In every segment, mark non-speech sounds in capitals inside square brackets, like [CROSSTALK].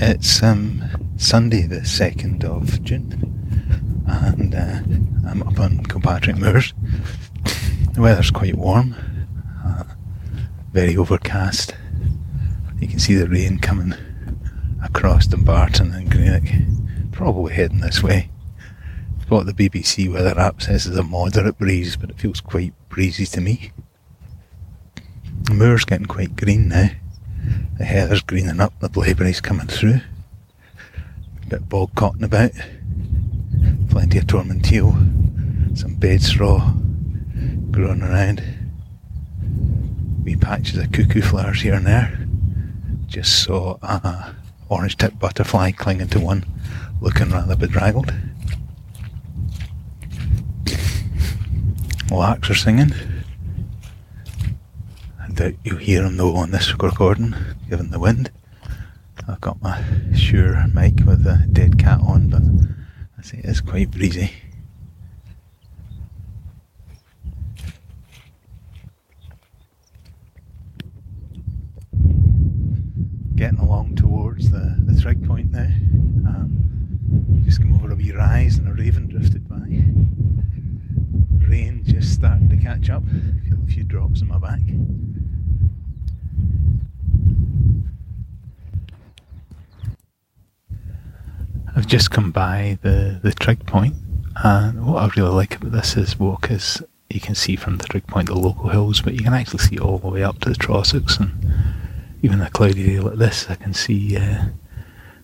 It's um, Sunday, the 2nd of June, and uh, I'm up on Kilpatrick Moors. The weather's quite warm, uh, very overcast. You can see the rain coming across Dumbarton and Greenock, probably heading this way. What the BBC weather app says is a moderate breeze, but it feels quite breezy to me. The moor's getting quite green now. The heather's greening up, the blaeberry's coming through. A bit of bog cotton about. Plenty of tormentil. Some bedstraw growing around. Wee patches of cuckoo flowers here and there. Just saw a orange tip butterfly clinging to one, looking rather bedraggled. Larks are singing doubt you'll hear them though on this recording, given the wind. I've got my Shure mic with a dead cat on, but I say it's quite breezy. Getting along towards the, the trig point now. Um, just come over a wee rise and a raven drifted by. Rain just starting to catch up. Feel a few drops in my back. I've just come by the, the trig point, and what I really like about this is walk is you can see from the trig point the local hills, but you can actually see all the way up to the Trossachs, and even a cloudy day like this, I can see uh,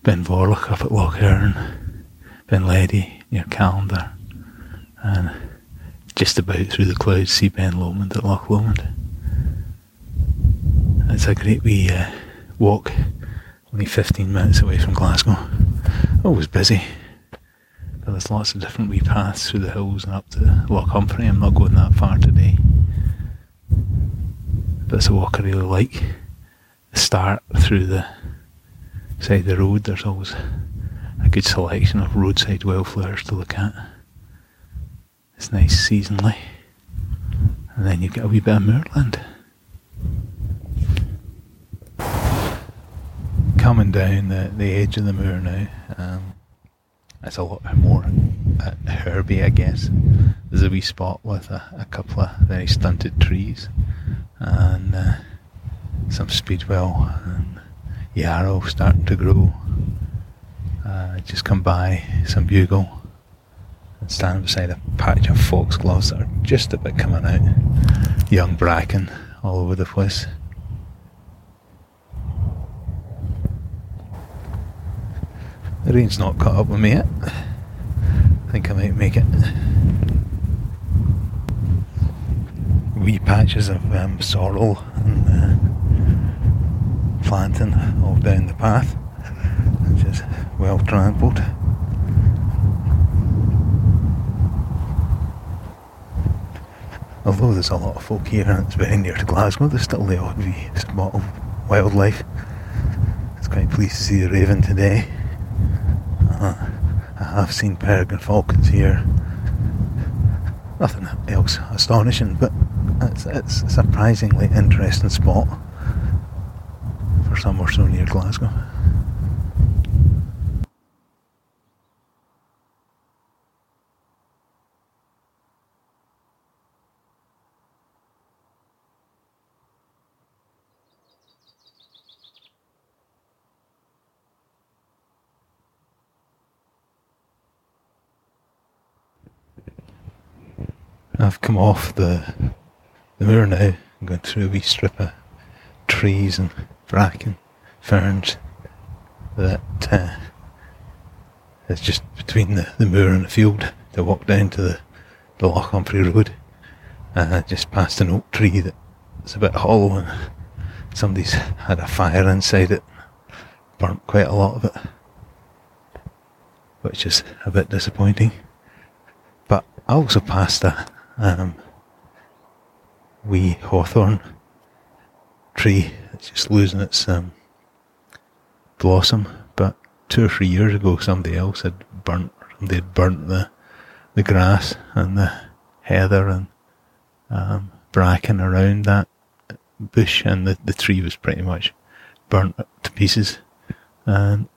Ben Vorlich up at Loch Earn, Ben Ledi near Callander, and just about through the clouds see Ben Lomond at Loch Lomond. It's a great wee uh, walk, only 15 minutes away from Glasgow. Always busy. But there's lots of different wee paths through the hills and up to Loch Humphrey. I'm not going that far today. But it's a walk I really like. The start through the side of the road, there's always a good selection of roadside wildflowers to look at. It's nice seasonally. And then you get a wee bit of moorland. coming down the, the edge of the moor now. Um, it's a lot more uh, herby, I guess. There's a wee spot with a, a couple of very stunted trees and uh, some speedwell and yarrow starting to grow. Uh, just come by some bugle and stand beside a patch of foxgloves that are just about coming out. Young bracken all over the place. The rain's not caught up with me yet. I think I might make it. Wee patches of um, sorrel and uh, plantain all down the path, which is well trampled. Although there's a lot of folk here and it's very near to Glasgow, there's still the odd wee spot of wildlife. It's quite pleased to see the raven today. I have seen peregrine falcons here. Nothing else astonishing, but it's, it's a surprisingly interesting spot for somewhere so near Glasgow. I've come off the the moor now and gone through a wee strip of trees and bracken, ferns that uh, is just between the, the moor and the field to walk down to the, the Loch Humphrey Road. Uh, just past an oak tree that's a bit hollow and somebody's had a fire inside it, burnt quite a lot of it, which is a bit disappointing. But I also passed a, um, wee hawthorn tree that's just losing its um, blossom. But two or three years ago, somebody else had burnt, they had burnt the the grass and the heather and um, bracken around that bush, and the, the tree was pretty much burnt to pieces. And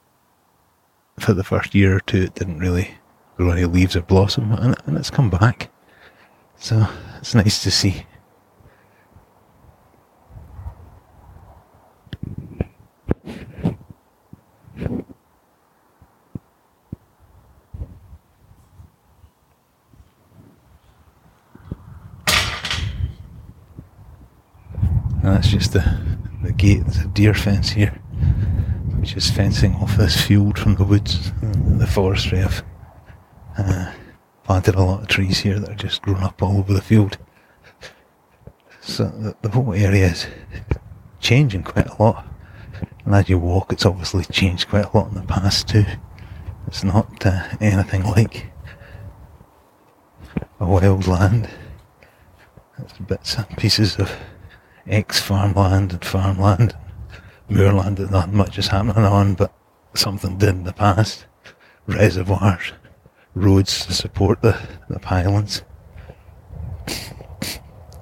for the first year or two, it didn't really grow any leaves or blossom, and, and it's come back. So it's nice to see. That's just the, the gate, there's a deer fence here, which is fencing off this field from the woods. The forestry of. uh, planted a lot of trees here that are just grown up all over the field. So the, the whole area is changing quite a lot. And as you walk, it's obviously changed quite a lot in the past too. It's not uh, anything like a wild land. It's bits and pieces of ex farmland and farmland, moorland that not much is happening on, but something did in the past. Reservoirs, roads to support the, the pylons.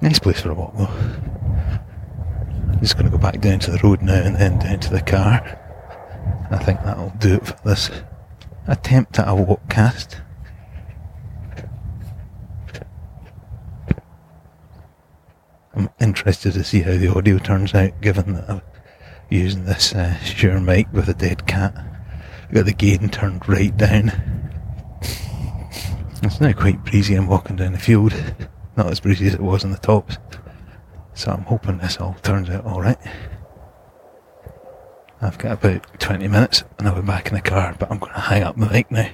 Nice place for a walk though. I'm just going to go back down to the road now and then down to the car. I think that'll do it for this attempt at a walk cast. I'm interested to see how the audio turns out, given that I'm using this uh, Shure mic with a dead cat. I've got the gain turned right down. It's now quite breezy. I'm walking down the field, [LAUGHS] not as breezy as it was on the tops. So I'm hoping this all turns out alright. I've got about 20 minutes and I'll be back in the car, but I'm going to hang up the mic now.